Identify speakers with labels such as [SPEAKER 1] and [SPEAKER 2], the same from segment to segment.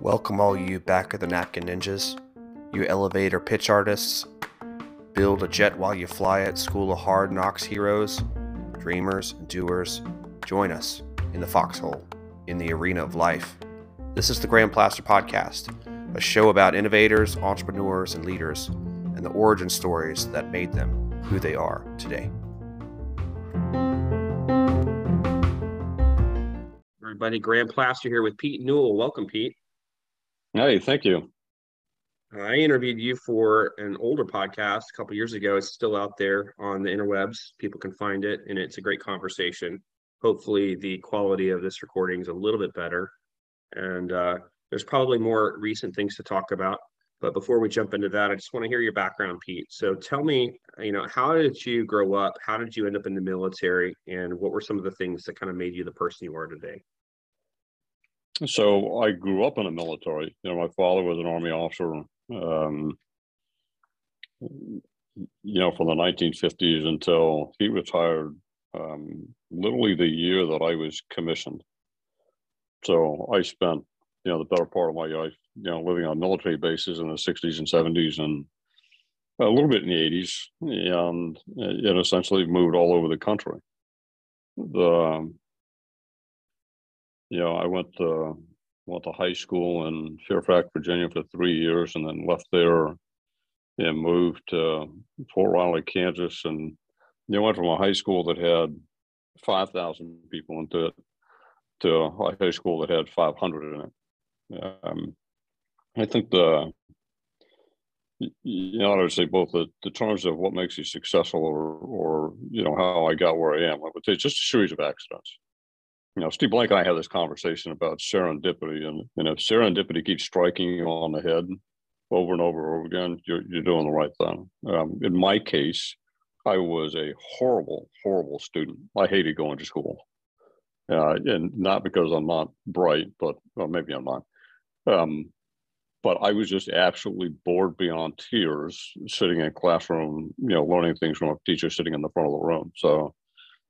[SPEAKER 1] Welcome, all you back of the napkin ninjas, you elevator pitch artists, build a jet while you fly it, School of Hard Knocks heroes, dreamers, and doers. Join us in the foxhole, in the arena of life. This is the Graham Plaster Podcast, a show about innovators, entrepreneurs, and leaders, and the origin stories that made them who they are today. Everybody, Graham Plaster here with Pete Newell. Welcome, Pete.
[SPEAKER 2] Hey, thank you.
[SPEAKER 1] I interviewed you for an older podcast a couple years ago. It's still out there on the interwebs. People can find it, and it's a great conversation. Hopefully, the quality of this recording is a little bit better. And uh, there's probably more recent things to talk about. But before we jump into that, I just want to hear your background, Pete. So tell me, you know, how did you grow up? How did you end up in the military? And what were some of the things that kind of made you the person you are today?
[SPEAKER 2] So I grew up in the military. You know, my father was an army officer. Um, you know, from the 1950s until he retired, um, literally the year that I was commissioned. So I spent, you know, the better part of my life, you know, living on military bases in the 60s and 70s and a little bit in the 80s, and it essentially moved all over the country. The you know, I went to went to high school in Fairfax, Virginia for three years, and then left there and moved to Fort Riley, Kansas, and you know, went from a high school that had five thousand people into it to a high school that had five hundred in it. Um, I think the you know, I would say both the, the terms of what makes you successful or, or, you know, how I got where I am. I would say it's just a series of accidents you know, Steve Blank and I had this conversation about serendipity, and and if serendipity keeps striking you on the head over and over and over again, you're you're doing the right thing. Um, in my case, I was a horrible, horrible student. I hated going to school, uh, and not because I'm not bright, but well, maybe I'm not. Um, but I was just absolutely bored beyond tears, sitting in a classroom, you know, learning things from a teacher sitting in the front of the room. So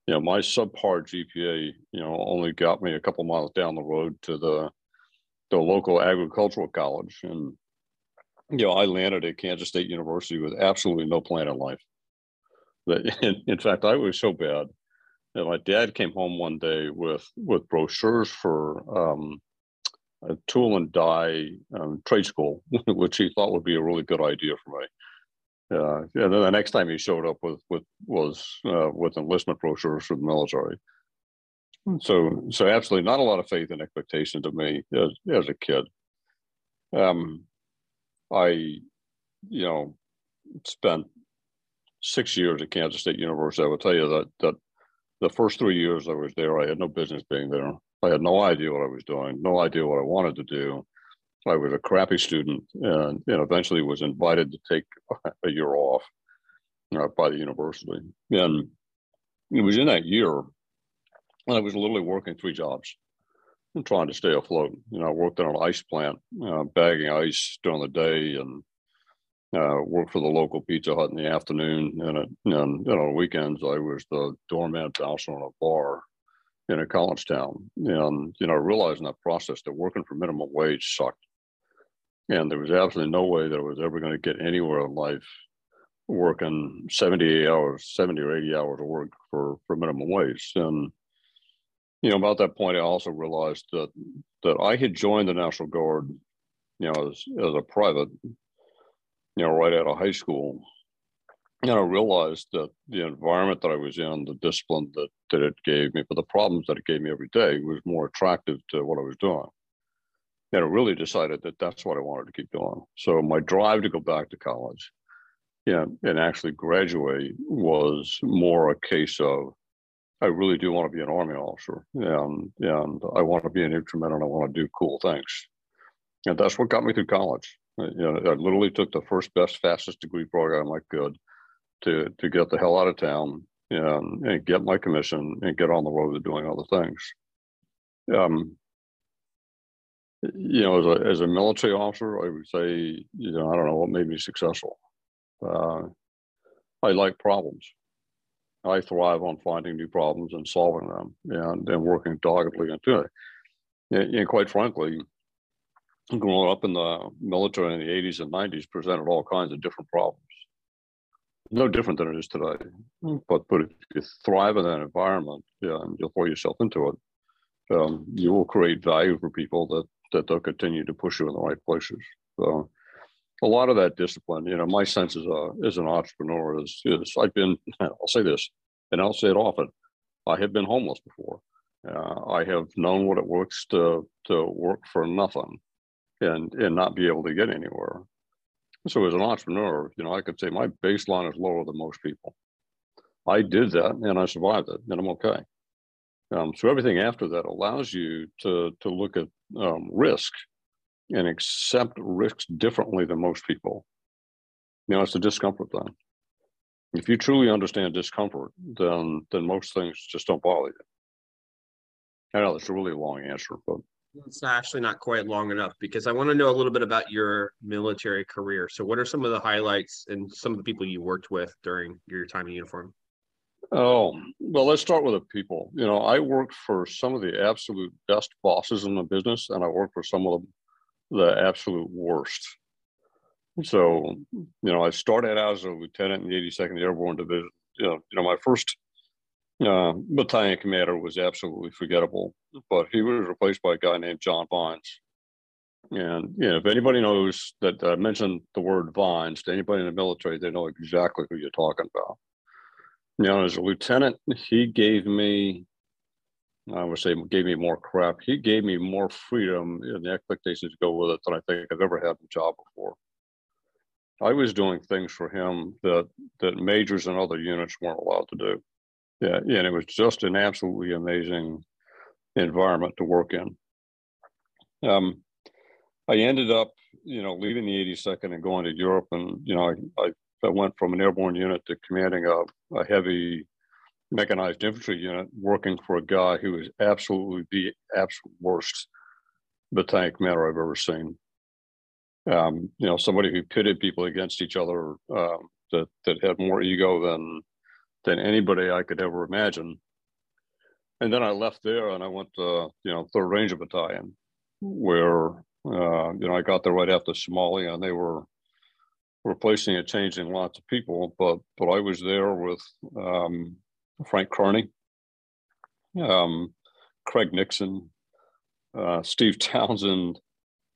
[SPEAKER 2] you know, my subpar GPA, you know, only got me a couple miles down the road to the the local agricultural college, and you know, I landed at Kansas State University with absolutely no plan in life. But in, in fact, I was so bad that my dad came home one day with with brochures for um, a tool and die um, trade school, which he thought would be a really good idea for me. Uh, and then the next time he showed up with with was uh, with enlistment brochures for the military. So so absolutely not a lot of faith and expectation to me as as a kid. Um, I, you know, spent six years at Kansas State University. I will tell you that that the first three years I was there, I had no business being there. I had no idea what I was doing, no idea what I wanted to do. I was a crappy student and, eventually was invited to take a year off uh, by the university. And it was in that year, I was literally working three jobs and trying to stay afloat. You know, I worked in an ice plant, uh, bagging ice during the day and uh, worked for the local Pizza Hut in the afternoon. And, and, and on weekends, I was the doorman bouncer on a bar in a college town. And, you know, realizing that process that working for minimum wage sucked. And there was absolutely no way that I was ever going to get anywhere in life working 78 hours, 70 or 80 hours of work for, for minimum wage. And, you know, about that point, I also realized that, that I had joined the National Guard, you know, as, as a private, you know, right out of high school. And I realized that the environment that I was in, the discipline that, that it gave me, but the problems that it gave me every day was more attractive to what I was doing and I really decided that that's what I wanted to keep doing. So my drive to go back to college, yeah, and actually graduate was more a case of I really do want to be an army officer, and and I want to be an infantryman, and I want to do cool things, and that's what got me through college. You know, I literally took the first best, fastest degree program I could to to get the hell out of town and, and get my commission and get on the road to doing other things. Um, you know, as a as a military officer, I would say, you know, I don't know what made me successful. Uh, I like problems. I thrive on finding new problems and solving them and, and working doggedly into it. And, and quite frankly, growing up in the military in the 80s and 90s presented all kinds of different problems. No different than it is today. But, but if you thrive in that environment yeah, and you'll throw yourself into it, um, you will create value for people that, that they'll continue to push you in the right places. So a lot of that discipline, you know, my sense as a as an entrepreneur is is I've been I'll say this, and I'll say it often, I have been homeless before. Uh, I have known what it works to to work for nothing, and and not be able to get anywhere. So as an entrepreneur, you know, I could say my baseline is lower than most people. I did that and I survived it, and I'm okay. Um, so everything after that allows you to to look at um, risk and accept risks differently than most people. You know, it's a discomfort thing. If you truly understand discomfort, then then most things just don't bother you. I know that's a really long answer, but
[SPEAKER 1] it's actually not quite long enough because I want to know a little bit about your military career. So, what are some of the highlights and some of the people you worked with during your time in uniform?
[SPEAKER 2] Oh, well, let's start with the people. You know, I worked for some of the absolute best bosses in the business, and I worked for some of the the absolute worst. So, you know, I started out as a lieutenant in the 82nd Airborne Division. You know, you know my first uh, battalion commander was absolutely forgettable, but he was replaced by a guy named John Vines. And you know, if anybody knows that I mentioned the word Vines to anybody in the military, they know exactly who you're talking about. You know, as a lieutenant, he gave me I would say gave me more crap. He gave me more freedom and the expectations to go with it than I think I've ever had in a job before. I was doing things for him that that majors and other units weren't allowed to do. Yeah, and it was just an absolutely amazing environment to work in. Um, I ended up, you know, leaving the 82nd and going to Europe, and you know, I, I, I went from an airborne unit to commanding a, a heavy mechanized infantry unit working for a guy who was absolutely the absolute worst battalion commander I've ever seen. Um, you know, somebody who pitted people against each other um, that that had more ego than than anybody I could ever imagine. And then I left there and I went to you know Third Ranger Battalion, where uh, you know I got there right after Somalia, and they were replacing and changing lots of people, but but I was there with um, Frank Kearney, um, Craig Nixon, uh, Steve Townsend,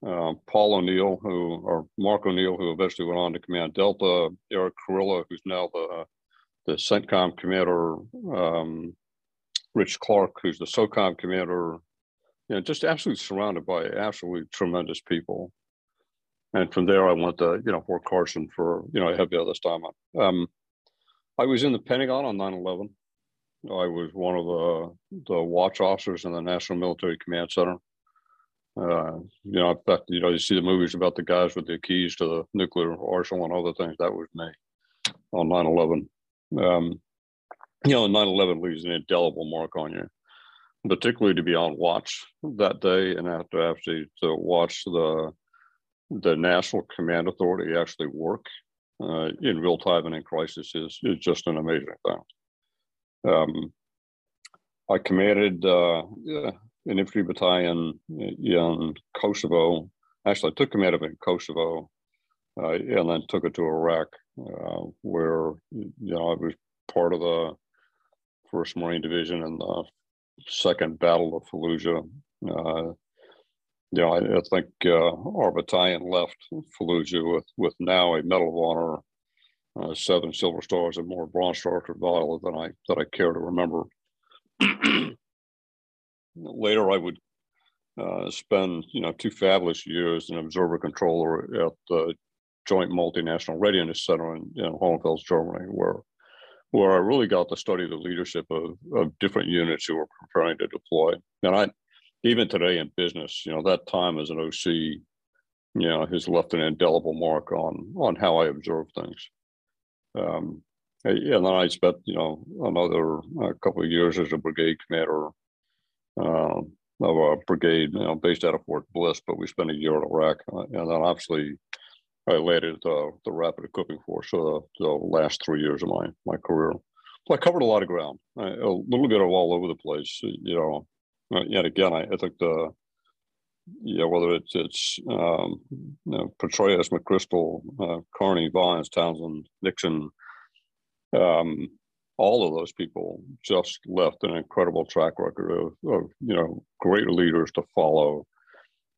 [SPEAKER 2] uh, Paul O'Neill, who or Mark O'Neill, who eventually went on to command Delta, Eric Kurilla, who's now the the CENTCOM commander, um, Rich Clark, who's the SOCOM commander. You know, just absolutely surrounded by absolutely tremendous people. And from there, I went to you know Fort Carson for you know a heavy other time. Um, I was in the Pentagon on 9 11. I was one of the the watch officers in the National Military Command Center. Uh, you know, in fact, you know, you see the movies about the guys with the keys to the nuclear arsenal and other things. That was me on 9/11. Um, you know, 9/11 leaves an indelible mark on you, particularly to be on watch that day and after actually to watch the the National Command Authority actually work uh, in real time and in crisis is is just an amazing thing. Um, I commanded uh, an infantry battalion in Kosovo. Actually, I took command of it in Kosovo uh, and then took it to Iraq, uh, where you know I was part of the First Marine Division in the Second Battle of Fallujah. Know, I, I think uh, our battalion left Fallujah with with now a Medal of Honor uh, seven silver stars and more bronze stars or violet than I that I care to remember. Later, I would uh, spend you know two fabulous years an observer controller at the Joint Multinational Readiness Center in, in Hohenfels, Germany, where where I really got to study the leadership of, of different units who were preparing to deploy. And I, even today in business, you know, that time as an OC, you know, has left an indelible mark on on how I observe things. Um, and then I spent, you know, another uh, couple of years as a brigade commander uh, of a brigade, you know, based out of Fort Bliss. But we spent a year in Iraq, uh, and then obviously I it, uh, the Rapid Equipping Force for the, the, last three years of my my career. So I covered a lot of ground, a little bit of all over the place. You know, uh, yet again, I, I think the yeah, whether it's it's um, you know, Petraeus, McChrystal, uh, Kearney, Vines, Townsend, Nixon, um, all of those people just left an incredible track record of, of you know great leaders to follow.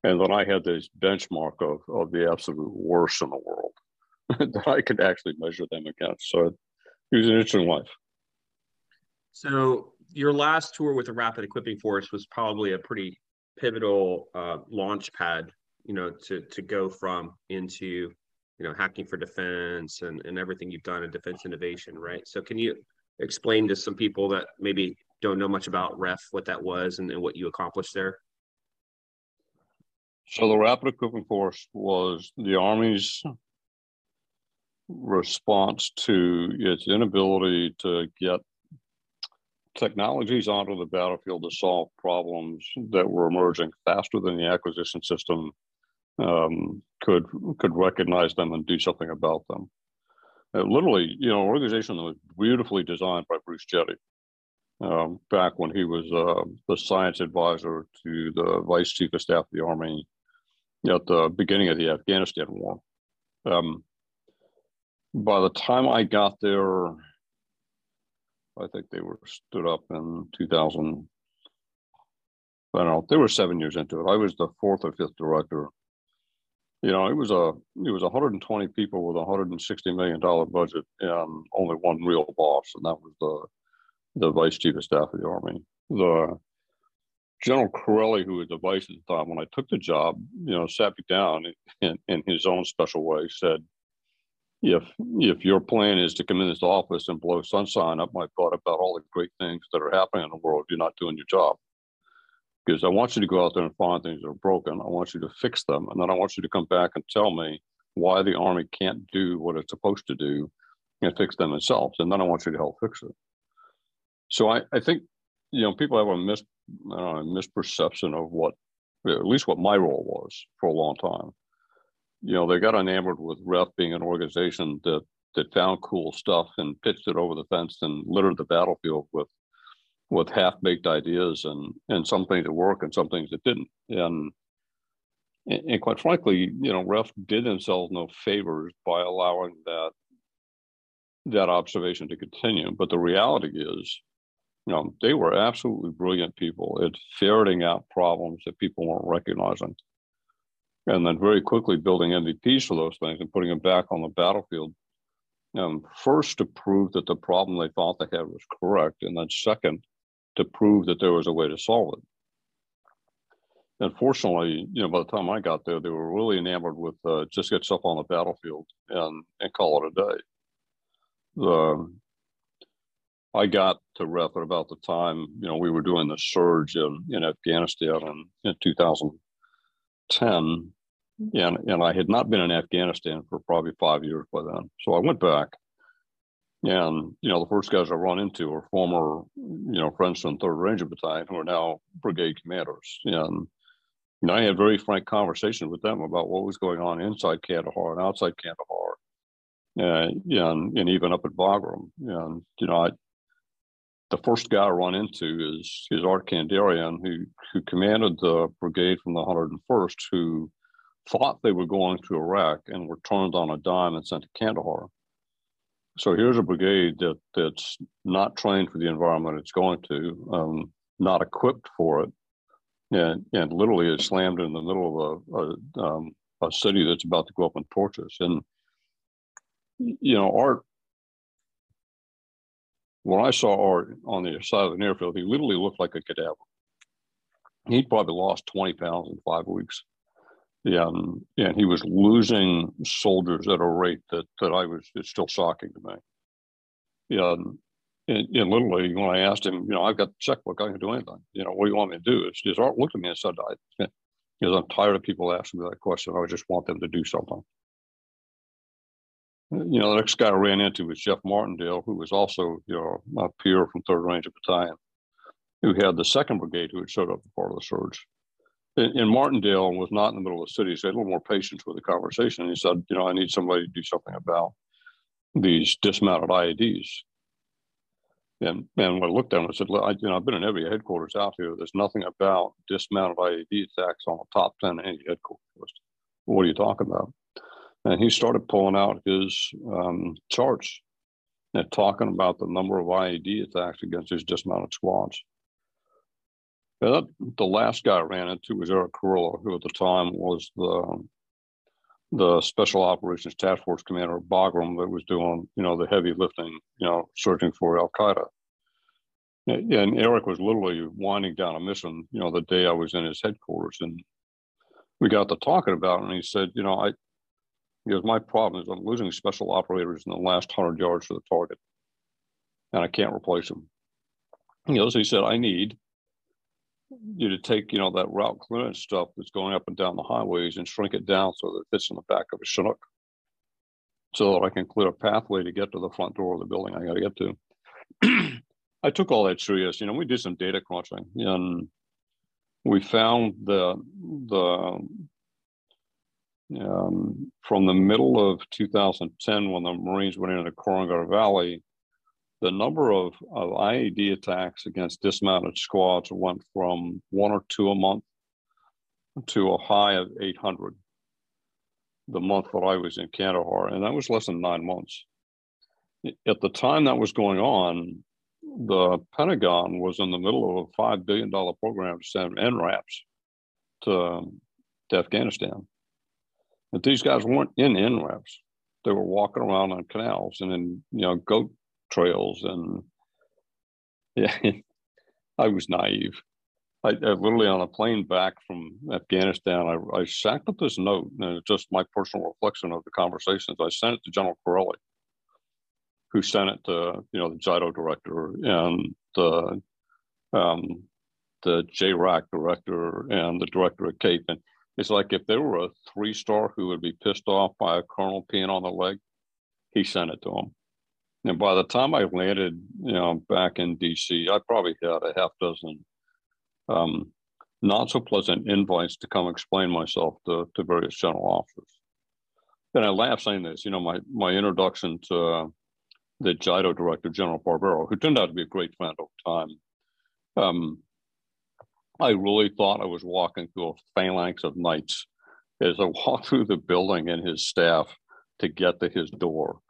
[SPEAKER 2] And then I had this benchmark of of the absolute worst in the world that I could actually measure them against. So it, was an interesting life.
[SPEAKER 1] So your last tour with the Rapid Equipping Force was probably a pretty pivotal uh, launch pad, you know, to to go from into you know hacking for defense and and everything you've done in defense innovation, right? So can you explain to some people that maybe don't know much about REF what that was and, and what you accomplished there?
[SPEAKER 2] So the Rapid Equipping Force was the Army's response to its inability to get technologies onto the battlefield to solve problems that were emerging faster than the acquisition system um, could could recognize them and do something about them. Uh, literally, you know, an organization that was beautifully designed by Bruce Jette um, back when he was uh, the science advisor to the vice chief of staff of the army at the beginning of the Afghanistan war. Um, by the time I got there, I think they were stood up in 2000. I don't know. They were seven years into it. I was the fourth or fifth director. You know, it was a it was 120 people with a 160 million dollar budget and only one real boss, and that was the the vice chief of staff of the army. The General Chiarelli, who was the vice at the time, when I took the job, you know, sat me down in, in his own special way, said, if if your plan is to come in this office and blow sunshine up my butt about all the great things that are happening in the world, you're not doing your job. Because I want you to go out there and find things that are broken. I want you to fix them, and then I want you to come back and tell me why the army can't do what it's supposed to do and fix them themselves, and then I want you to help fix it. So I, I think you know people have a mis know, misperception of what at least what my role was for a long time you know, they got enamored with REF being an organization that that found cool stuff and pitched it over the fence and littered the battlefield with with half-baked ideas and and some things that work and some things that didn't. And and quite frankly, you know, REF did themselves no favors by allowing that that observation to continue. But the reality is, you know, they were absolutely brilliant people at ferreting out problems that people weren't recognizing and then very quickly building MVPs for those things and putting them back on the battlefield. Um, first, to prove that the problem they thought they had was correct, and then second, to prove that there was a way to solve it. Unfortunately, you know, by the time I got there, they were really enamored with uh, just get stuff on the battlefield and and call it a day. The I got to REF at about the time, you know, we were doing the surge in, in Afghanistan in, in 2010 mm-hmm. and and I had not been in Afghanistan for probably five years by then. So I went back, and you know the first guys I run into are former you know friends from Third Ranger Battalion who are now brigade commanders, and you know I had very frank conversations with them about what was going on inside Kandahar and outside Kandahar, and and, and even up at Bagram, and you know I. The first guy I run into is is Art Kandarian, who who commanded the brigade from the 101st, who thought they were going to Iraq and were turned on a dime and sent to Kandahar. So here's a brigade that that's not trained for the environment it's going to, um, not equipped for it, and and literally is slammed in the middle of a a, um, a city that's about to go up in torches. And you know, Art. When I saw Art on the side of an airfield, he literally looked like a cadaver. He'd probably lost 20 pounds in five weeks yeah, um, and, he was losing soldiers at a rate that that I was it's still shocking to me. Yeah, um, and, and, literally when I asked him, you know, I've got the checkbook, I can do anything. You know, what do you want me to do? His, his art looked at me and said, I, because I'm tired of people asking me that question. I just want them to do something. You know, the next guy I ran into was Jeff Martindale, who was also, you know, a peer from Third Ranger Battalion, who had the second brigade who had showed up as part of the surge And Martindale was not in the middle of the city. So he had a little more patience with the conversation. And he said, you know, I need somebody to do something about these dismounted IEDs. And and when I looked at him, I said, I, you know, I've been in every headquarters out here. There's nothing about dismounted IED attacks on the top 10 any headquarters. What are you talking about? And he started pulling out his um, charts and talking about the number of IED attacks against his dismounted squads. And the last guy I ran into was Eric Kurilla, who at the time was the the Special Operations Task Force Commander Bagram that was doing, you know, the heavy lifting, you know, searching for Al Qaeda. And Eric was literally winding down a mission, you know, the day I was in his headquarters. And we got to talking about it, and he said, you know, I, because my problem is I'm losing special operators in the last 100 yards to the target, and I can't replace them. You know, so he said, I need you to take, you know, that route clearance stuff that's going up and down the highways and shrink it down so that it fits in the back of a Chinook so that I can clear a pathway to get to the front door of the building I got to get to. I took all that serious. You know, we did some data crunching and we found the the um, from the middle of 2010 when the Marines went into the Korengal Valley the number of, of IED attacks against dismounted squads went from one or two a month to a high of 800 the month that I was in Kandahar, and that was less than nine months. At the time that was going on, the Pentagon was in the middle of a $5 billion program to send MRAPs to, to Afghanistan. But these guys weren't in MRAPs. They were walking around on canals and in, you know, goat trails and yeah i was naive I, I, literally on a plane back from afghanistan i, I sacked up this note and it's just my personal reflection of the conversations i sent it to general chiarelli who sent it to you know the JIDO director and the um, the JRAC director and the director of CAPE. And it's like if there were a three star who would be pissed off by a colonel peeing on the leg, he sent it to him. And by the time I landed, you know, back in DC, I probably had a half dozen um, not so pleasant invites to come explain myself to, to various general officers. And I laugh saying this, you know, my, my introduction to uh, the JIDO director, General Barbero, who turned out to be a great friend over time. Um, I really thought I was walking through a phalanx of knights as I walked through the building and his staff to get to his door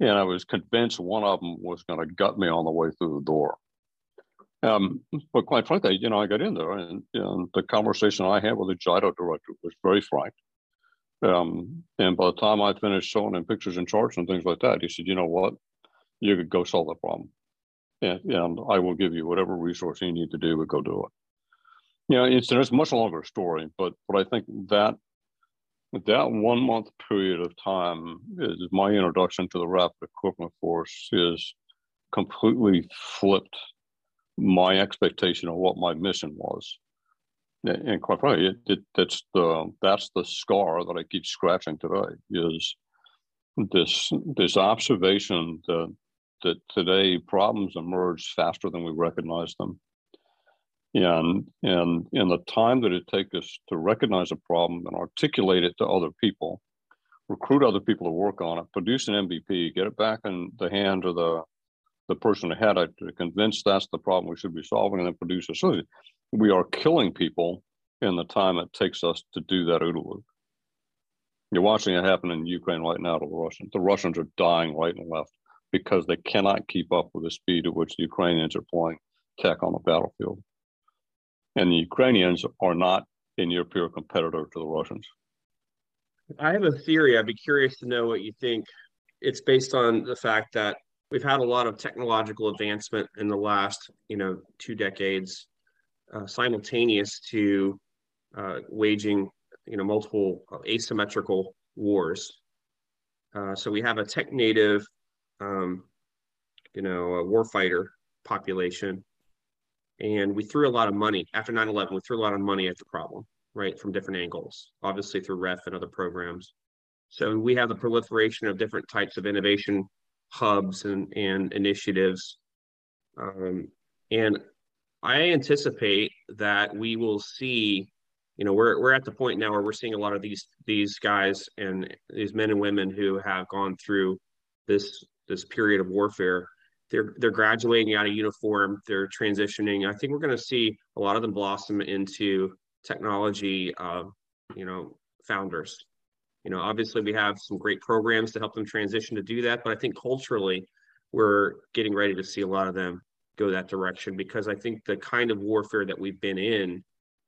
[SPEAKER 2] and I was convinced one of them was going to gut me on the way through the door. Um, but quite frankly, you know, I got in there, and, and the conversation I had with the JIDO director was very frank. Um, and by the time I finished showing him pictures and charts and things like that, he said, "You know what? You could go solve the problem, and, and I will give you whatever resource you need to do, but go do it." You know, it's, it's a much longer story, but but I think that that one month period of time is my introduction to the rapid equipment force is completely flipped my expectation of what my mission was. And quite frankly it, it, that's the that's the scar that i keep scratching today is this this observation that that today problems emerge faster than we recognize them and and in the time that it takes us to recognize a problem and articulate it to other people recruit other people to work on it produce an mvp get it back in the hands of the the person that had it to convince that's the problem we should be solving and then produce a solution. We are killing people in the time it takes us to do that OODA loop you're watching it happen in ukraine right now to the russians. The russians are dying right and left because they cannot keep up with the speed at which the ukrainians are pulling tech on the battlefield and the Ukrainians are not a near peer competitor to the Russians.
[SPEAKER 1] I have a theory. I'd be curious to know what you think. It's based on the fact that we've had a lot of technological advancement in the last, you know, two decades, uh, simultaneous to uh, waging, you know, multiple asymmetrical wars. Uh, so we have a tech native, um, you know, warfighter population and we threw a lot of money. After 9-11 we threw a lot of money at the problem right from different angles obviously through ref and other programs. So we have the proliferation of different types of innovation hubs and, and initiatives. Um, and i anticipate that we will see you know we're, we're at the point now where we're seeing a lot of these these guys and these men and women who have gone through this this period of warfare they're they're graduating out of uniform, they're transitioning. I think we're going to see a lot of them blossom into technology, uh, you know, founders. You know, obviously we have some great programs to help them transition to do that, but I think culturally we're getting ready to see a lot of them go that direction because I think the kind of warfare that we've been in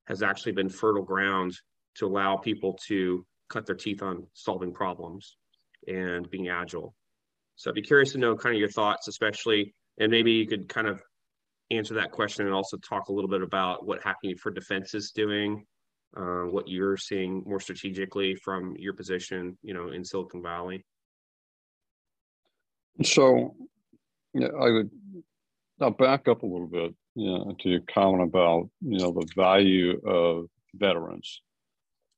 [SPEAKER 1] has actually been fertile ground to allow people to cut their teeth on solving problems and being agile. So I'd be curious to know kind of your thoughts, especially, and maybe you could kind of answer that question and also talk a little bit about what Hacking for Defense is doing, uh, what you're seeing more strategically from your position, you know, in Silicon Valley.
[SPEAKER 2] So, yeah, I would. I'll back up a little bit, you know, to your comment about you know the value of veterans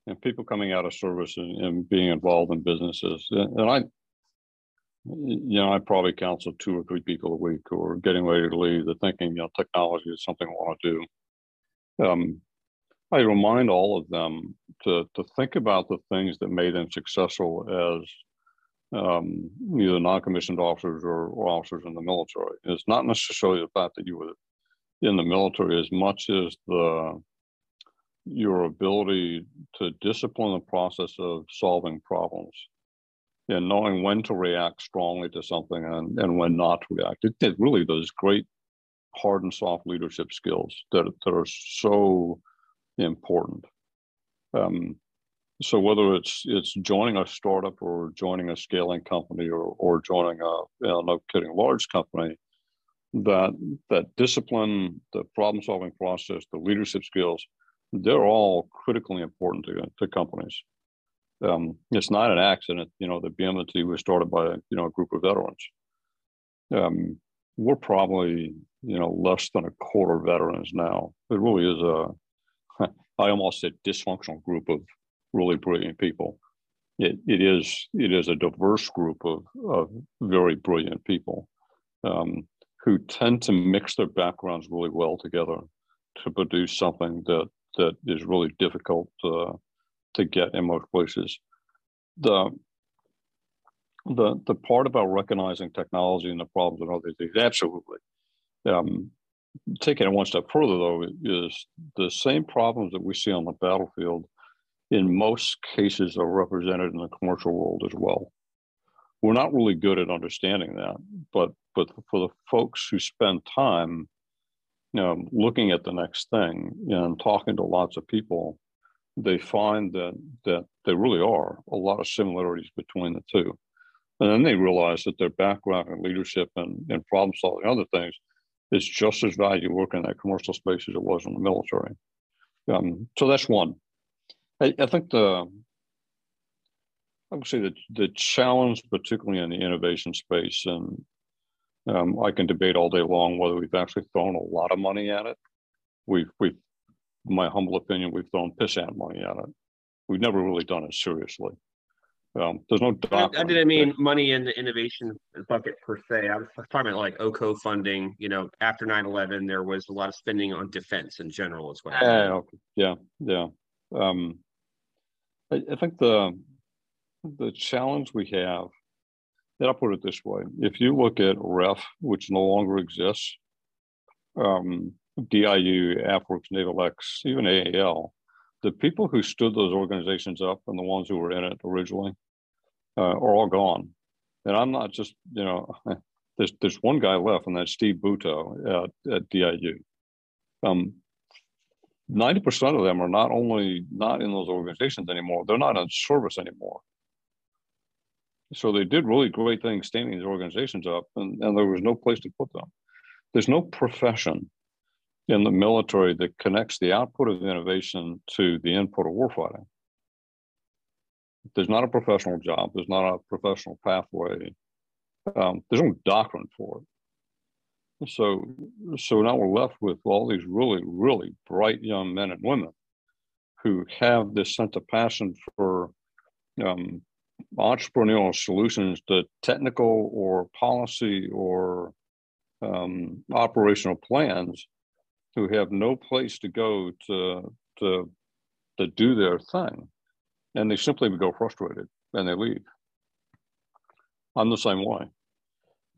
[SPEAKER 2] and people coming out of service and, and being involved in businesses. And, and, I, you know, I probably counsel two or three people a week who are getting ready to leave. They're thinking, you know, technology is something I want to do. Um, I remind all of them to to think about the things that made them successful as um, either non-commissioned officers or, or, officers in the military. It's not necessarily the fact that you were in the military as much as the your ability to discipline the process of solving problems and knowing when to react strongly to something and, and when not to react. It, it really those great hard and soft leadership skills that, that are so important. Um, so whether it's it's joining a startup or joining a scaling company or or joining a you know, no kidding large company, that that discipline, the problem solving process, the leadership skills, they're all critically important to, to companies. Um, it's not an accident, you know, that BMNT was started by you know a group of veterans. Um, we're probably you know less than a quarter veterans now. It really is a I almost said dysfunctional group of really brilliant people. It, it is it is a diverse group of, of very brilliant people um, who tend to mix their backgrounds really well together to produce something that that is really difficult uh, to get in most places. The the the part about recognizing technology and the problems and other things, absolutely. Um, taking it one step further, though, is the same problems that we see on the battlefield in most cases are represented in the commercial world as well. We're not really good at understanding that, but but for the folks who spend time you know, looking at the next thing and talking to lots of people, they find that that there really are a lot of similarities between the two. And then they realize that their background in leadership and, and problem solving other things is just as valuable working in that commercial space as it was in the military. Um, so that's one. I, I think the I would say that the challenge, particularly in the innovation space, and um, I can debate all day long whether we've actually thrown a lot of money at it. We've, we've, my humble opinion, we've thrown pissant money at it. We've never really done it seriously. Um, there's no.
[SPEAKER 1] I, I didn't mean money in the innovation bucket per se. I was talking about like OCO funding. You know, after 9/11, there was a lot of spending on defense in general as well.
[SPEAKER 2] Yeah, okay. yeah, yeah. Um, I, I think the the challenge we have and I'll put it this way: if you look at REF, which no longer exists, um, DIU, AFWERX, Naval X, even AAL, the people who stood those organizations up and the ones who were in it originally uh, are all gone. And I'm not just, you know, there's there's one guy left, and that's Steve Butow at, at DIU. Um, 90% of them are not only not in those organizations anymore, they're not in service anymore. So they did really great things standing these organizations up, and, and there was no place to put them. There's no profession in the military that connects the output of innovation to the input of warfighting. There's not a professional job. There's not a professional pathway. Um, there's no doctrine for it. So, so now we're left with all these really, really bright young men and women who have this sense of passion for um, entrepreneurial solutions to technical or policy or um, operational plans who have no place to go to to to do their thing, and they simply go frustrated and they leave. I'm the same way.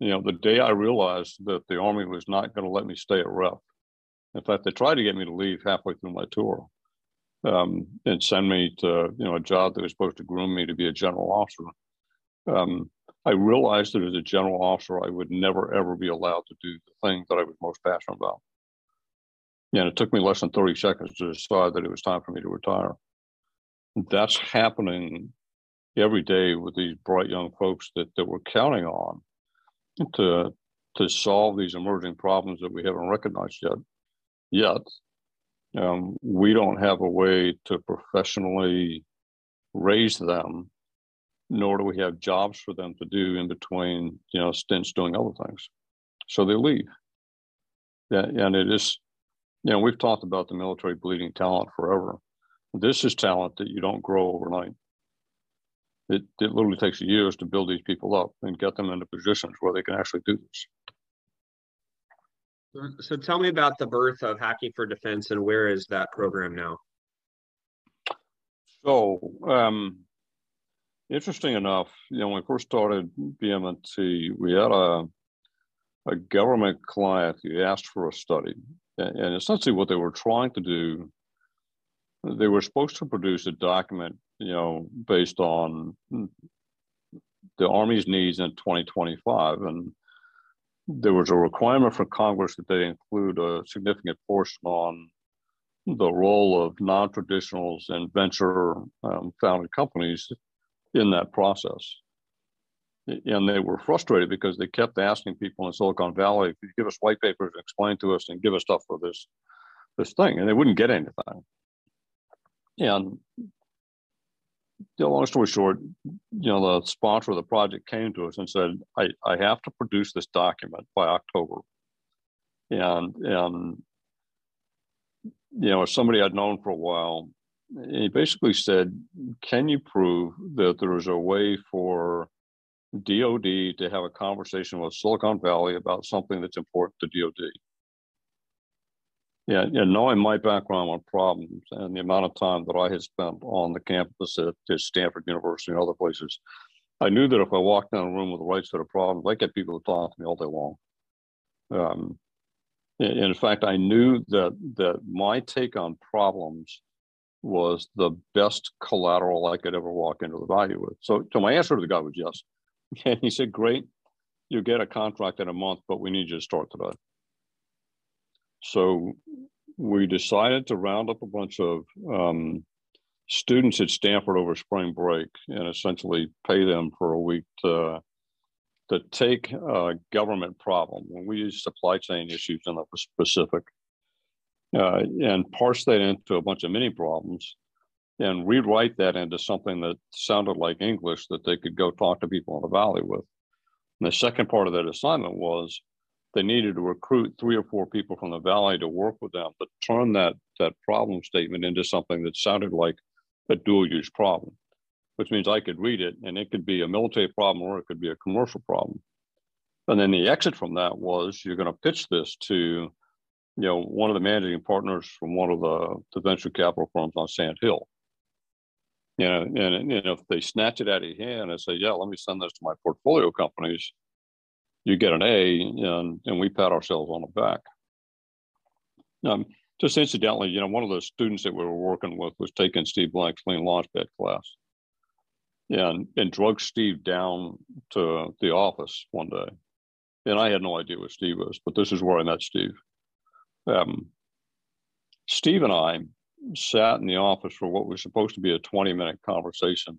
[SPEAKER 2] you know, the day I realized that the Army was not going to let me stay at REF. In fact, they tried to get me to leave halfway through my tour um, and send me to, you know, a job that was supposed to groom me to be a general officer. Um, I realized that as a general officer, I would never, ever be allowed to do the thing that I was most passionate about. And it took me less than 30 seconds to decide that it was time for me to retire. That's happening every day with these bright young folks that, that we're counting on to to solve these emerging problems that we haven't recognized yet. Yet, um, we don't have a way to professionally raise them, nor do we have jobs for them to do in between, you know, stints doing other things. So they leave. Yeah, and it is, you know, we've talked about the military bleeding talent forever. This is talent that you don't grow overnight it, it literally takes years to build these people up and get them into positions where they can actually do this.
[SPEAKER 1] So tell me about the birth of Hacking for Defense and where is that program now?
[SPEAKER 2] So, um, interesting enough, you know, when we first started BMNT, we had a, a government client who asked for a study. And essentially, what they were trying to do, they were supposed to produce a document you know, based on the Army's needs in 2025. And there was a requirement from Congress that they include a significant portion on the role of non traditionals and venture um, founded companies in that process. And they were frustrated because they kept asking people in Silicon Valley, if you give us white papers, and explain to us, and give us stuff for this this thing, and they wouldn't get anything. And you know, long story short, you know, the sponsor of the project came to us and said, I, I have to produce this document by October. And, and, you know, somebody I'd known for a while, he basically said, can you prove that there is a way for DOD to have a conversation with Silicon Valley about something that's important to DOD? Yeah, and knowing my background on problems and the amount of time that I had spent on the campus at, at Stanford University and other places, I knew that if I walked down a room with the right set of problems, I get people to talk to me all day long. Um, in fact, I knew that that my take on problems was the best collateral I could ever walk into the value with. So, so my answer to the guy was yes. And he said, "Great, you get a contract in a month, but we need you to start today." So we decided to round up a bunch of um, students at Stanford over spring break and essentially pay them for a week to, to take a government problem, when we use supply chain issues in the specific, uh, and parse that into a bunch of mini problems and rewrite that into something that sounded like English that they could go talk to people in the valley with. And the second part of that assignment was they needed to recruit three or four people from the valley to work with them to turn that that problem statement into something that sounded like a dual use problem, which means I could read it and it could be a military problem or it could be a commercial problem. And then the exit from that was you're going to pitch this to, you know, one of the managing partners from one of the, the venture capital firms on Sand Hill. You know, and, and if they snatch it out of your hand and say, yeah, let me send this to my portfolio companies, you get an A, and, and we pat ourselves on the back. Um, just incidentally, you know, one of the students that we were working with was taking Steve Blank's lean launchpad class, and and drug Steve down to the office one day, and I had no idea what Steve was, but this is where I met Steve. Um, Steve and I sat in the office for what was supposed to be a 20 minute conversation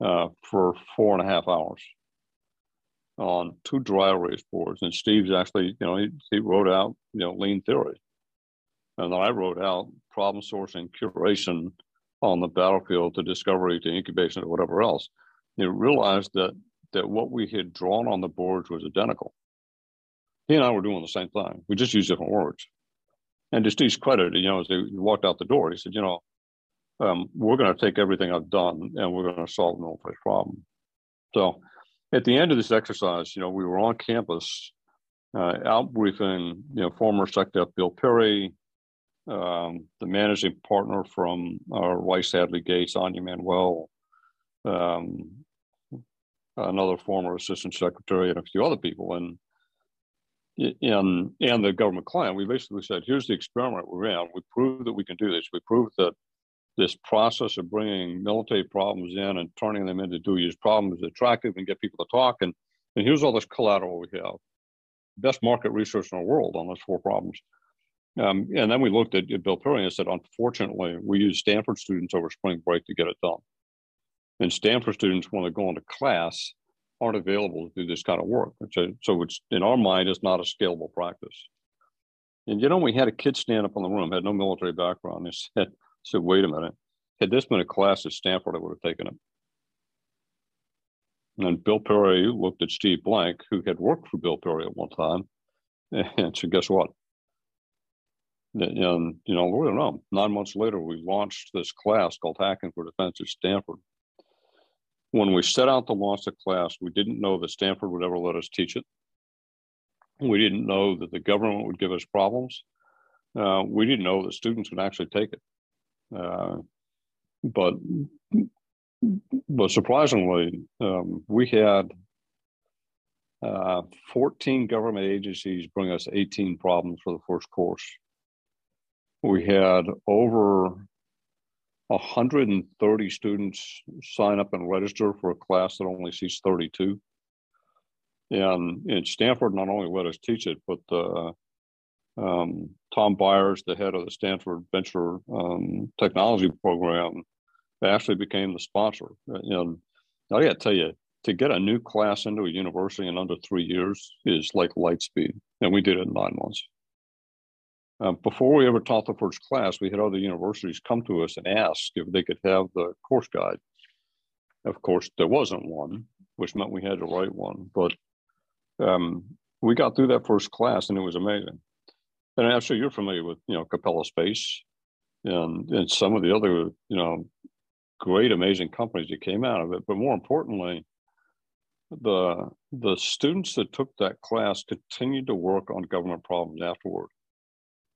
[SPEAKER 2] uh, for four and a half hours on two dry erase boards. And Steve's actually, you know, he, he wrote out, you know, lean theory. And then I wrote out problem sourcing curation on the battlefield to discovery to incubation or whatever else. You realized that that what we had drawn on the boards was identical. He and I were doing the same thing. We just used different words. And to Steve's credit, you know, as he walked out the door, he said, you know, um, we're going to take everything I've done and we're going to solve the military problem. So at the end of this exercise, you know, we were on campus uh, out briefing, you know, former SecDef Bill Perry, um, the managing partner from uh, Rice Hadley Gates, Anja Manuel, um, another former assistant secretary, and a few other people. And and and the government client, we basically said, here's the experiment we ran. We proved that we can do this. We proved that this process of bringing military problems in and turning them into dual use problems is attractive and get people to talk. And, and here's all this collateral we have. Best market research in the world on those four problems. Um, and then we looked at, Bill Perry and said, unfortunately, we used Stanford students over spring break to get it done. And Stanford students, when they go into class, aren't available to do this kind of work. So, so it's in our mind, it's not a scalable practice. And you know, we had a kid stand up in the room, had no military background. and said, said, wait a minute, had this been a class at Stanford, I would have taken it. And Bill Perry looked at Steve Blank, who had worked for Bill Perry at one time, and said, guess what? And, um, you know, we don't know. Nine months later, we launched this class called Hacking for Defense at Stanford when we set out to launch the class, we didn't know that Stanford would ever let us teach it. We didn't know that the government would give us problems. Uh, we didn't know that students would actually take it. Uh, but but surprisingly, um, we had uh, 14 government agencies bring us 18 problems for the first course. We had over 130 students sign up and register for a class that only seats 32. And, in Stanford not only let us teach it, but uh, um, Tom Byers, the head of the Stanford Venture um, Technology Program, actually became the sponsor. And I got to tell you, to get a new class into a university in under three years is like light speed. And we did it in nine months. Um, before we ever taught the first class, we had other universities come to us and ask if they could have the course guide. Of course, there wasn't one, which meant we had to write one. But um, we got through that first class, and it was amazing. And I'm sure you're familiar with, you know, Capella Space and and some of the other, you know, great, amazing companies that came out of it. But more importantly, the the students that took that class continued to work on government problems afterward.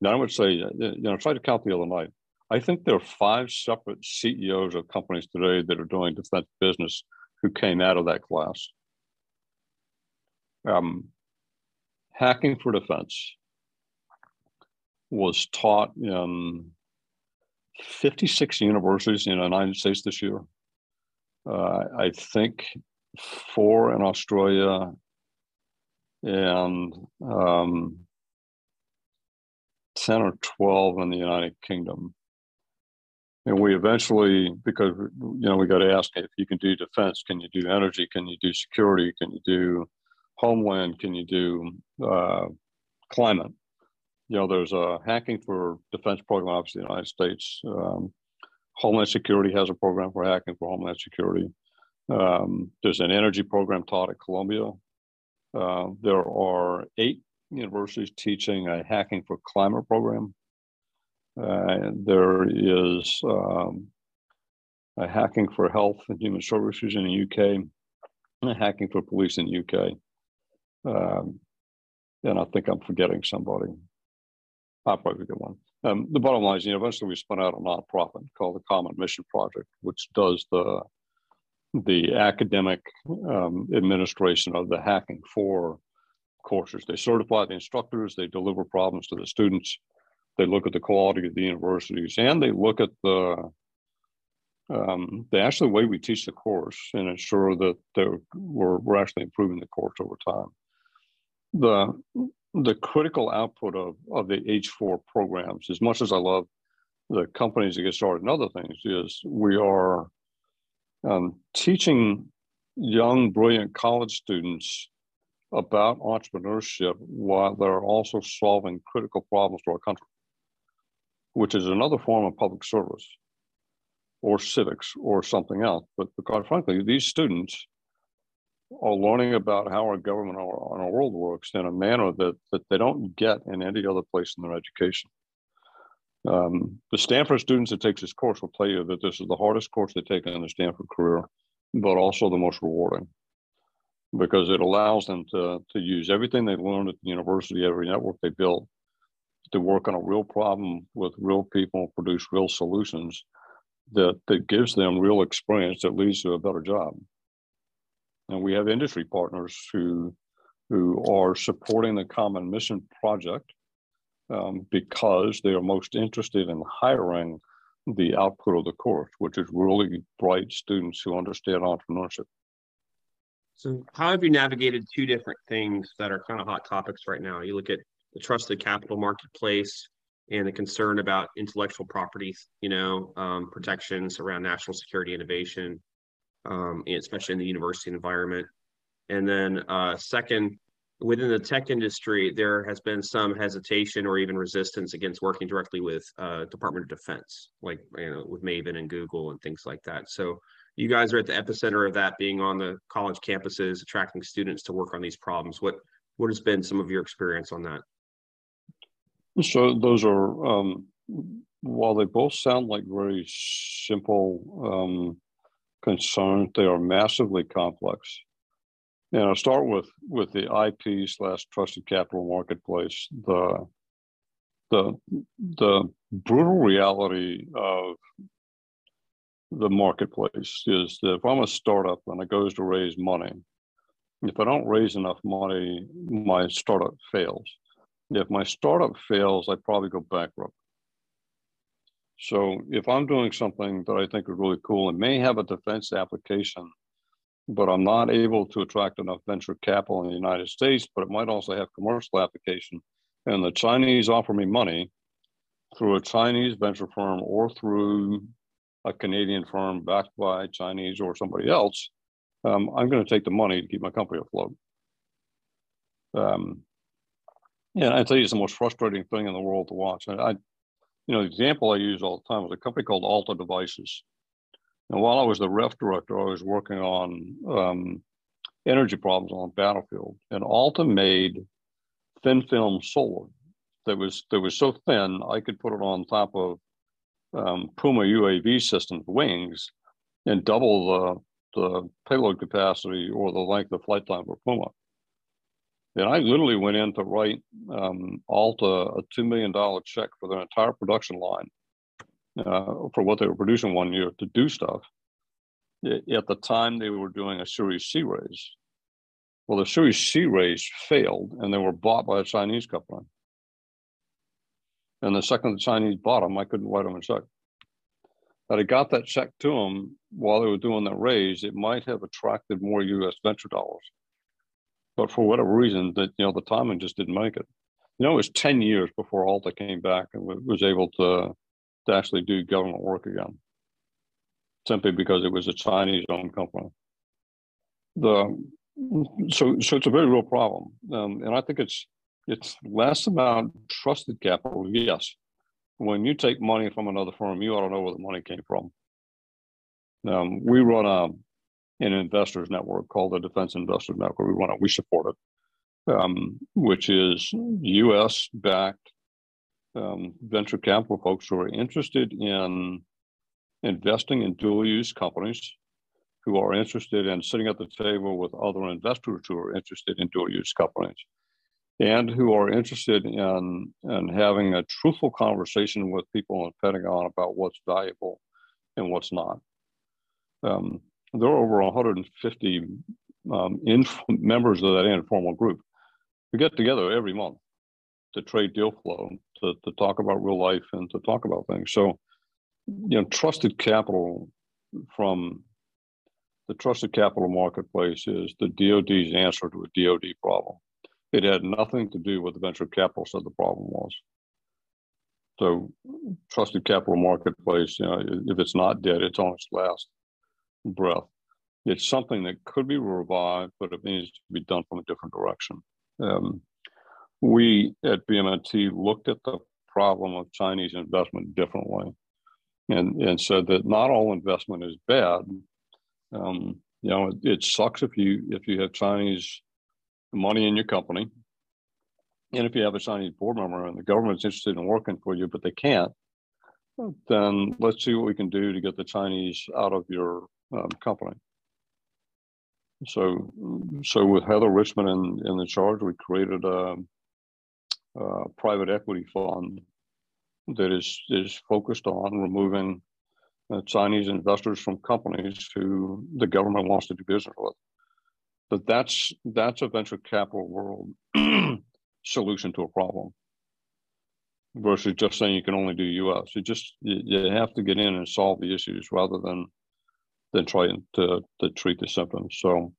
[SPEAKER 2] Now I would say, uh, you know, I tried to count the other night. I think there are five separate CEOs of companies today that are doing defense business who came out of that class. Um, hacking for defense was taught in 56 universities in the United States this year. Uh, I think four in Australia and um, 10 or 12 in the United Kingdom. And we eventually, because you know, we got to ask if you can do defense, can you do energy, can you do security, can you do homeland, can you do uh, climate? You know, there's a hacking for defense program, obviously, in the United States. Um, Homeland Security has a program for hacking for Homeland Security. Um, there's an energy program taught at Columbia. Uh, there are eight universities teaching a hacking for climate program. Uh, there is um, a hacking for health and human services in the UK, and a hacking for police in the UK. Um, and I think I'm forgetting somebody. I'll probably get one. Um, the bottom line is, you know, eventually we spun out a nonprofit called the Common Mission Project, which does the the academic um, administration of the hacking for courses. They certify the instructors, they deliver problems to the students, they look at the quality of the universities, and they look at the um, the actual way we teach the course and ensure that we're, we're actually improving the course over time. The the critical output of, of the H4 programs, as much as I love the companies that get started and other things, is we are um, teaching young, brilliant college students about entrepreneurship while they're also solving critical problems for our country, which is another form of public service or civics or something else. But, quite frankly, these students are learning about how our government and our world works in a manner that, that they don't get in any other place in their education. Um, the Stanford students that take this course will tell you that this is the hardest course they take in their Stanford career, but also the most rewarding because it allows them to, to use everything they learned at the university, every network they built, to work on a real problem with real people, produce real solutions that, that gives them real experience that leads to a better job. And we have industry partners who, who are supporting the Common Mission Project um, because they are most interested in hiring the output of the course, which is really bright students who understand entrepreneurship.
[SPEAKER 1] So, how have you navigated two different things that are kind of hot topics right now? You look at the trusted capital marketplace and the concern about intellectual property, you know, um, protections around national security innovation, um, especially in the university environment. And then, uh, second, within the tech industry, there has been some hesitation or even resistance against working directly with uh, Department of Defense, like you know, with Maven and Google and things like that. So you guys are at the epicenter of that, being on the college campuses, attracting students to work on these problems. What what has been some of your experience on that?
[SPEAKER 2] So those are um, while they both sound like very simple um, concerns, they are massively complex. And I'll start with with the IP slash trusted capital marketplace. The the the brutal reality of the marketplace is that if I'm a startup and it goes to raise money, if I don't raise enough money, my startup fails. If my startup fails, I probably go bankrupt. So if I'm doing something that I think is really cool and may have a defense application, but I'm not able to attract enough venture capital in the United States, but it might also have commercial application, and the Chinese offer me money through a Chinese venture firm or through a Canadian firm backed by Chinese or somebody else, um, I'm going to take the money to keep my company afloat. Um, yeah, I tell you, it's the most frustrating thing in the world to watch. I, I, you know, the example I use all the time was a company called Alta Devices. And while I was the REF director, I was working on um, energy problems on the battlefield. And Alta made thin film solar that was that was so thin I could put it on top of um, Puma UAV systems wings and double the, the payload capacity or the length of flight time for Puma. And I literally went in to write um, Alta a $2 million check for their entire production line uh, for what they were producing one year to do stuff. At the time, they were doing a Series C raise. Well, the Series C raise failed and they were bought by a Chinese company. And the second the Chinese bought them, I couldn't write them a check. Had I got that check to them while they were doing the raise, it might have attracted more U.S. venture dollars. But for whatever reason, that you know the timing just didn't make it. You know, it was ten years before Alta came back and was able to to actually do government work again, simply because it was a Chinese-owned company. The so so it's a very real problem, um, and I think it's it's less about trusted capital. Yes, when you take money from another firm, you ought to know where the money came from. Um, we run a an investors network called the Defense Investors Network. We run it. We support it, um, which is U.S. backed um, venture capital folks who are interested in investing in dual use companies, who are interested in sitting at the table with other investors who are interested in dual use companies and who are interested in, in having a truthful conversation with people in the Pentagon about what's valuable and what's not. Um, there are over 150 um, inf- members of that informal group who get together every month to trade deal flow, to, to talk about real life and to talk about things. So, you know, trusted capital from the trusted capital marketplace is the DoD's answer to a DoD problem. It had nothing to do with the venture capital side the problem was. So trusted capital marketplace, you know, if it's not dead, it's on its last breath. It's something that could be revived, but it needs to be done from a different direction. Um, we at BMNT looked at the problem of Chinese investment differently and, and said that not all investment is bad. Um, you know, it, it, sucks if you if you have Chinese money in your company. And if you have a Chinese board member and the government's interested in working for you, but they can't, then let's see what we can do to get the Chinese out of your um, company. So, so with Heather Richmond in, in the charge, we created a, a private equity fund that is is focused on removing uh, Chinese investors from companies who the government wants to do business with. That that's that's a venture capital world solution to a problem versus just saying you can only do us you just you, you have to get in and solve the issues rather than than trying to to treat the symptoms so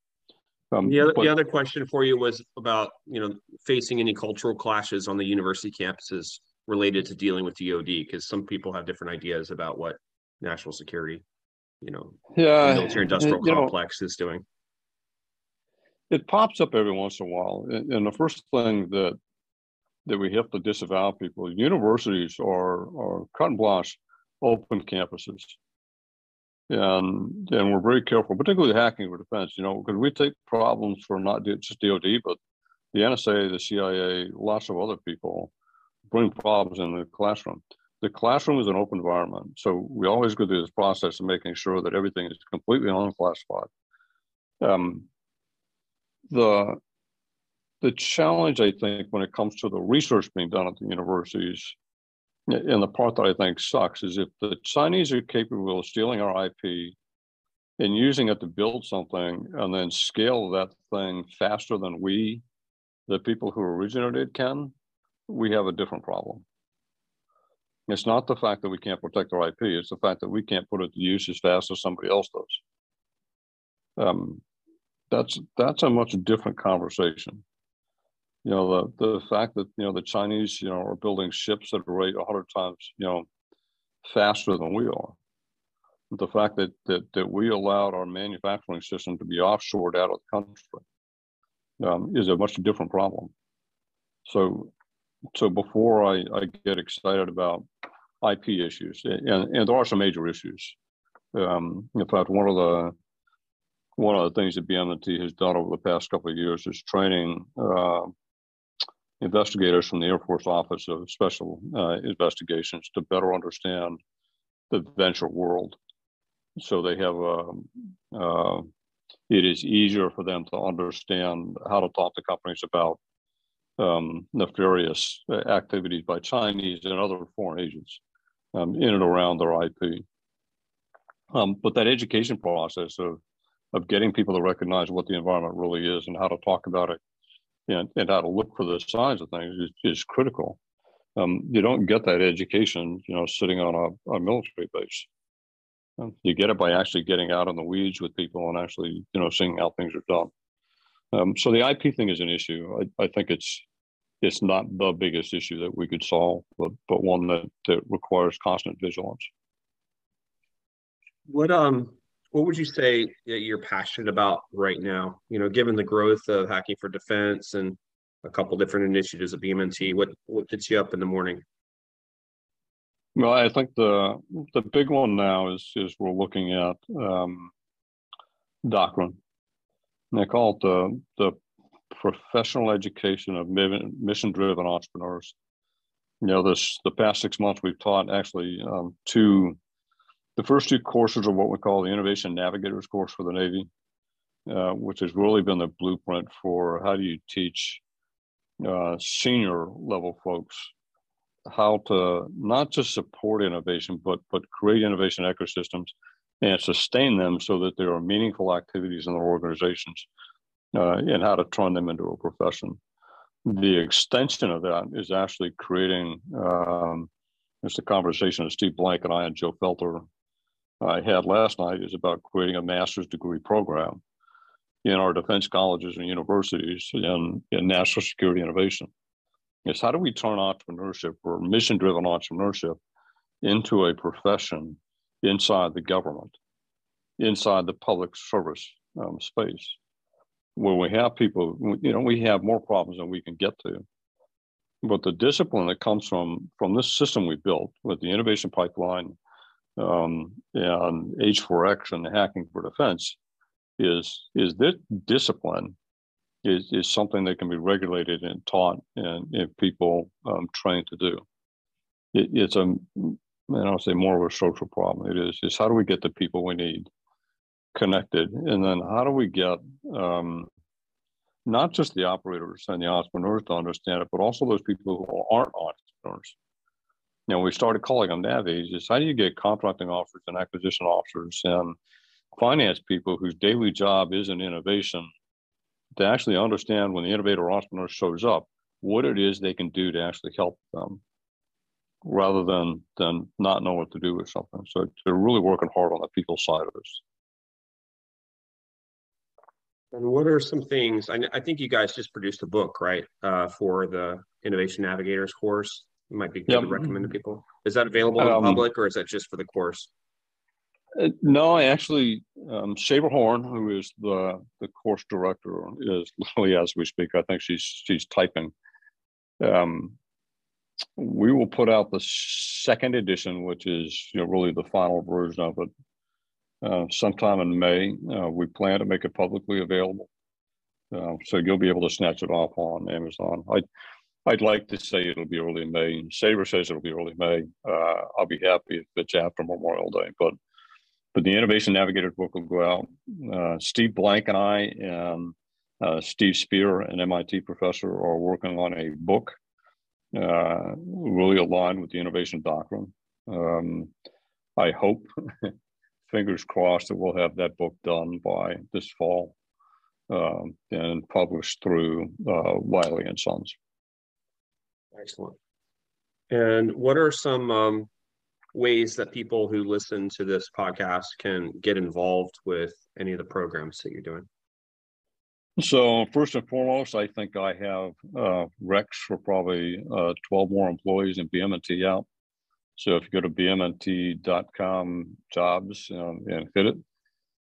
[SPEAKER 1] um, the, other, but, the other question for you was about you know facing any cultural clashes on the university campuses related to dealing with DoD because some people have different ideas about what national security, you know,
[SPEAKER 2] yeah,
[SPEAKER 1] military industrial complex know, is doing.
[SPEAKER 2] It pops up every once in a while, and, and the first thing that that we have to disavow people: universities are are cut and blanche open campuses and and we're very careful, particularly the hacking for defense. You know, because we take problems for not just DoD, but the NSA, the CIA, lots of other people bring problems in the classroom. The classroom is an open environment, so we always go through this process of making sure that everything is completely unclassified. Um, the the challenge, I think, when it comes to the research being done at the universities and the part that I think sucks is if the Chinese are capable of stealing our IP and using it to build something and then scale that thing faster than we, the people who originated, can, we have a different problem. It's not the fact that we can't protect our IP, it's the fact that we can't put it to use as fast as somebody else does. Um, that's that's a much different conversation you know the the fact that you know the Chinese you know are building ships at a rate hundred times you know faster than we are. The fact that that that we allowed our manufacturing system to be offshored out of the country um, is a much different problem. So so before I, I get excited about IP issues, and, and there are some major issues. Um, in fact, one of the one of the things that BMNT has done over the past couple of years is training uh, investigators from the Air Force Office of Special uh, Investigations to better understand the venture world. So they have a, um, uh, it is easier for them to understand how to talk to companies about um, nefarious activities by Chinese and other foreign agents um, in and around their IP. Um, but that education process of, of getting people to recognize what the environment really is and how to talk about it and, and how to look for the signs of things is, is critical. Um, you don't get that education, you know, sitting on a, a military base. Um, you get it by actually getting out in the weeds with people and actually, you know, seeing how things are done. Um, so the IP thing is an issue. I, I think it's it's not the biggest issue that we could solve, but but one that, that requires constant vigilance.
[SPEAKER 1] What um what would you say that you're passionate about right now? You know, given the growth of hacking for defense and a couple different initiatives at BMNT, what what gets you up in the morning?
[SPEAKER 2] Well, I think the the big one now is is we're looking at um, doctrine. And they call it the the professional education of mission driven entrepreneurs. You know, this the past six months we've taught actually um, two the first two courses are what we call the Innovation Navigators course for the Navy, uh, which has really been the blueprint for how do you teach uh, senior level folks how to not just support innovation, but but create innovation ecosystems and sustain them so that there are meaningful activities in their organizations uh, and how to turn them into a profession. The extension of that is actually creating. Um, it's a conversation that Steve Blank and I and Joe Felter I had last night is about creating a master's degree program in our defense colleges and universities in, in national security innovation. Is how do we turn entrepreneurship or mission driven entrepreneurship into a profession inside the government, inside the public service um, space, where we have people, you know, we have more problems than we can get to. But the discipline that comes from from this system we built with the innovation pipeline um, and H4X and hacking for defense is is this discipline is, is something that can be regulated and taught and, and people um, trained to do. It, it's a, and I'll say more of a social problem. It is, is how do we get the people we need connected? And then how do we get um, not just the operators and the entrepreneurs to understand it, but also those people who aren't entrepreneurs you know, we started calling them navies is how do you get contracting officers and acquisition officers and finance people whose daily job isn't innovation to actually understand when the innovator entrepreneur shows up, what it is they can do to actually help them rather than than not know what to do with something. So they're really working hard on the people side of this.
[SPEAKER 1] And what are some things? I, I think you guys just produced a book, right, uh, for the Innovation Navigators course. It might be good yep. to recommend to people. Is that available in um, public, or is that just for the course?
[SPEAKER 2] Uh, no, actually, um, Sabra Horne, who is the the course director, is literally as we speak. I think she's she's typing. Um, we will put out the second edition, which is you know really the final version of it, uh, sometime in May. Uh, we plan to make it publicly available, uh, so you'll be able to snatch it off on Amazon. I, I'd like to say it'll be early May. Sabra says it'll be early May. Uh, I'll be happy if it's after Memorial Day, but but the Innovation Navigator book will go out. Uh, Steve Blank and I and uh, Steve Spear, an MIT professor, are working on a book uh, really aligned with the innovation doctrine. Um, I hope, fingers crossed, that we'll have that book done by this fall um, and published through uh, Wiley and Sons.
[SPEAKER 1] Excellent. And what are some um, ways that people who listen to this podcast can get involved with any of the programs that you're doing?
[SPEAKER 2] So first and foremost, I think I have uh, recs for probably uh, 12 more employees in BMNT out. So if you go to bmnt.com jobs um, and hit it,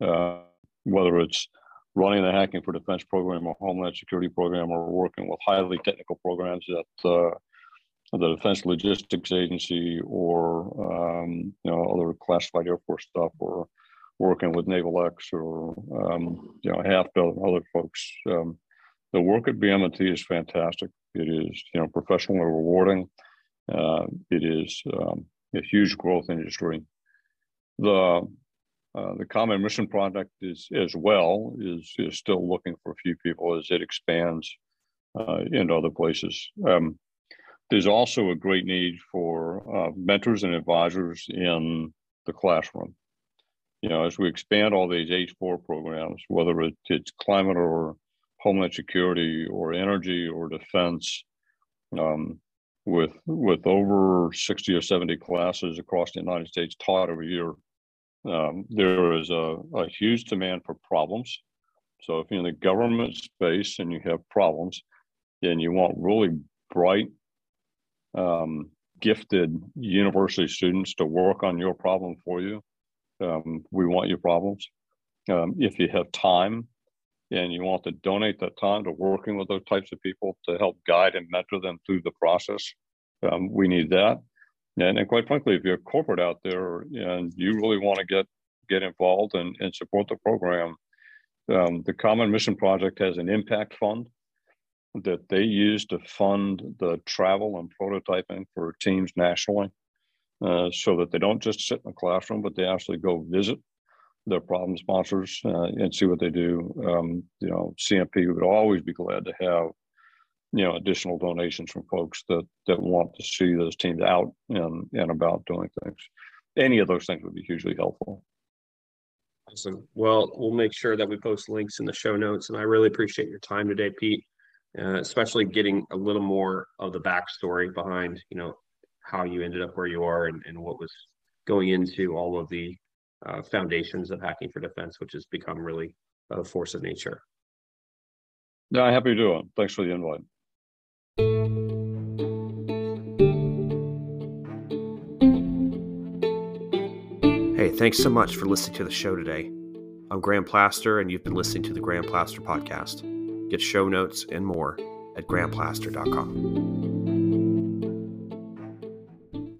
[SPEAKER 2] uh, whether it's running the Hacking for Defense program or Homeland Security program or working with highly technical programs at uh, the Defense Logistics Agency or um, you know other classified Air Force stuff or working with NavalX or um, you know half dozen other folks. Um, the work at BMNT is fantastic. It is you know professionally rewarding. Uh, it is um, a huge growth industry. The uh, the Common Mission Project is as well is is still looking for a few people as it expands uh, into other places. Um, there's also a great need for uh, mentors and advisors in the classroom you know, as we expand all these H4 programs, whether it's climate or homeland security or energy or defense, um, with with over 60 or 70 classes across the United States taught every year, um, there is a, a huge demand for problems. So if you're in the government space and you have problems, and you want really bright, um, gifted university students to work on your problem for you, um, we want your problems. Um, if you have time and you want to donate that time to working with those types of people to help guide and mentor them through the process, um, we need that. And, and, quite frankly, if you're a corporate out there and you really want to get get involved and, and support the program, um, the Common Mission Project has an impact fund that they use to fund the travel and prototyping for teams nationally. Uh, so that they don't just sit in a classroom, but they actually go visit their problem sponsors uh, and see what they do. Um, you know, CMP would always be glad to have you know additional donations from folks that that want to see those teams out and and about doing things. Any of those things would be hugely helpful.
[SPEAKER 1] Awesome. Well, we'll make sure that we post links in the show notes, and I really appreciate your time today, Pete. Uh, especially getting a little more of the backstory behind you know how you ended up where you are and, and what was going into all of the uh, foundations of hacking for defense, which has become really a force of nature.
[SPEAKER 2] Yeah, I'm happy to do it. Thanks for the invite.
[SPEAKER 1] Hey, thanks so much for listening to the show today. I'm Graham Plaster, and you've been listening to the Graham Plaster Podcast. Get show notes and more at grahamplaster.com.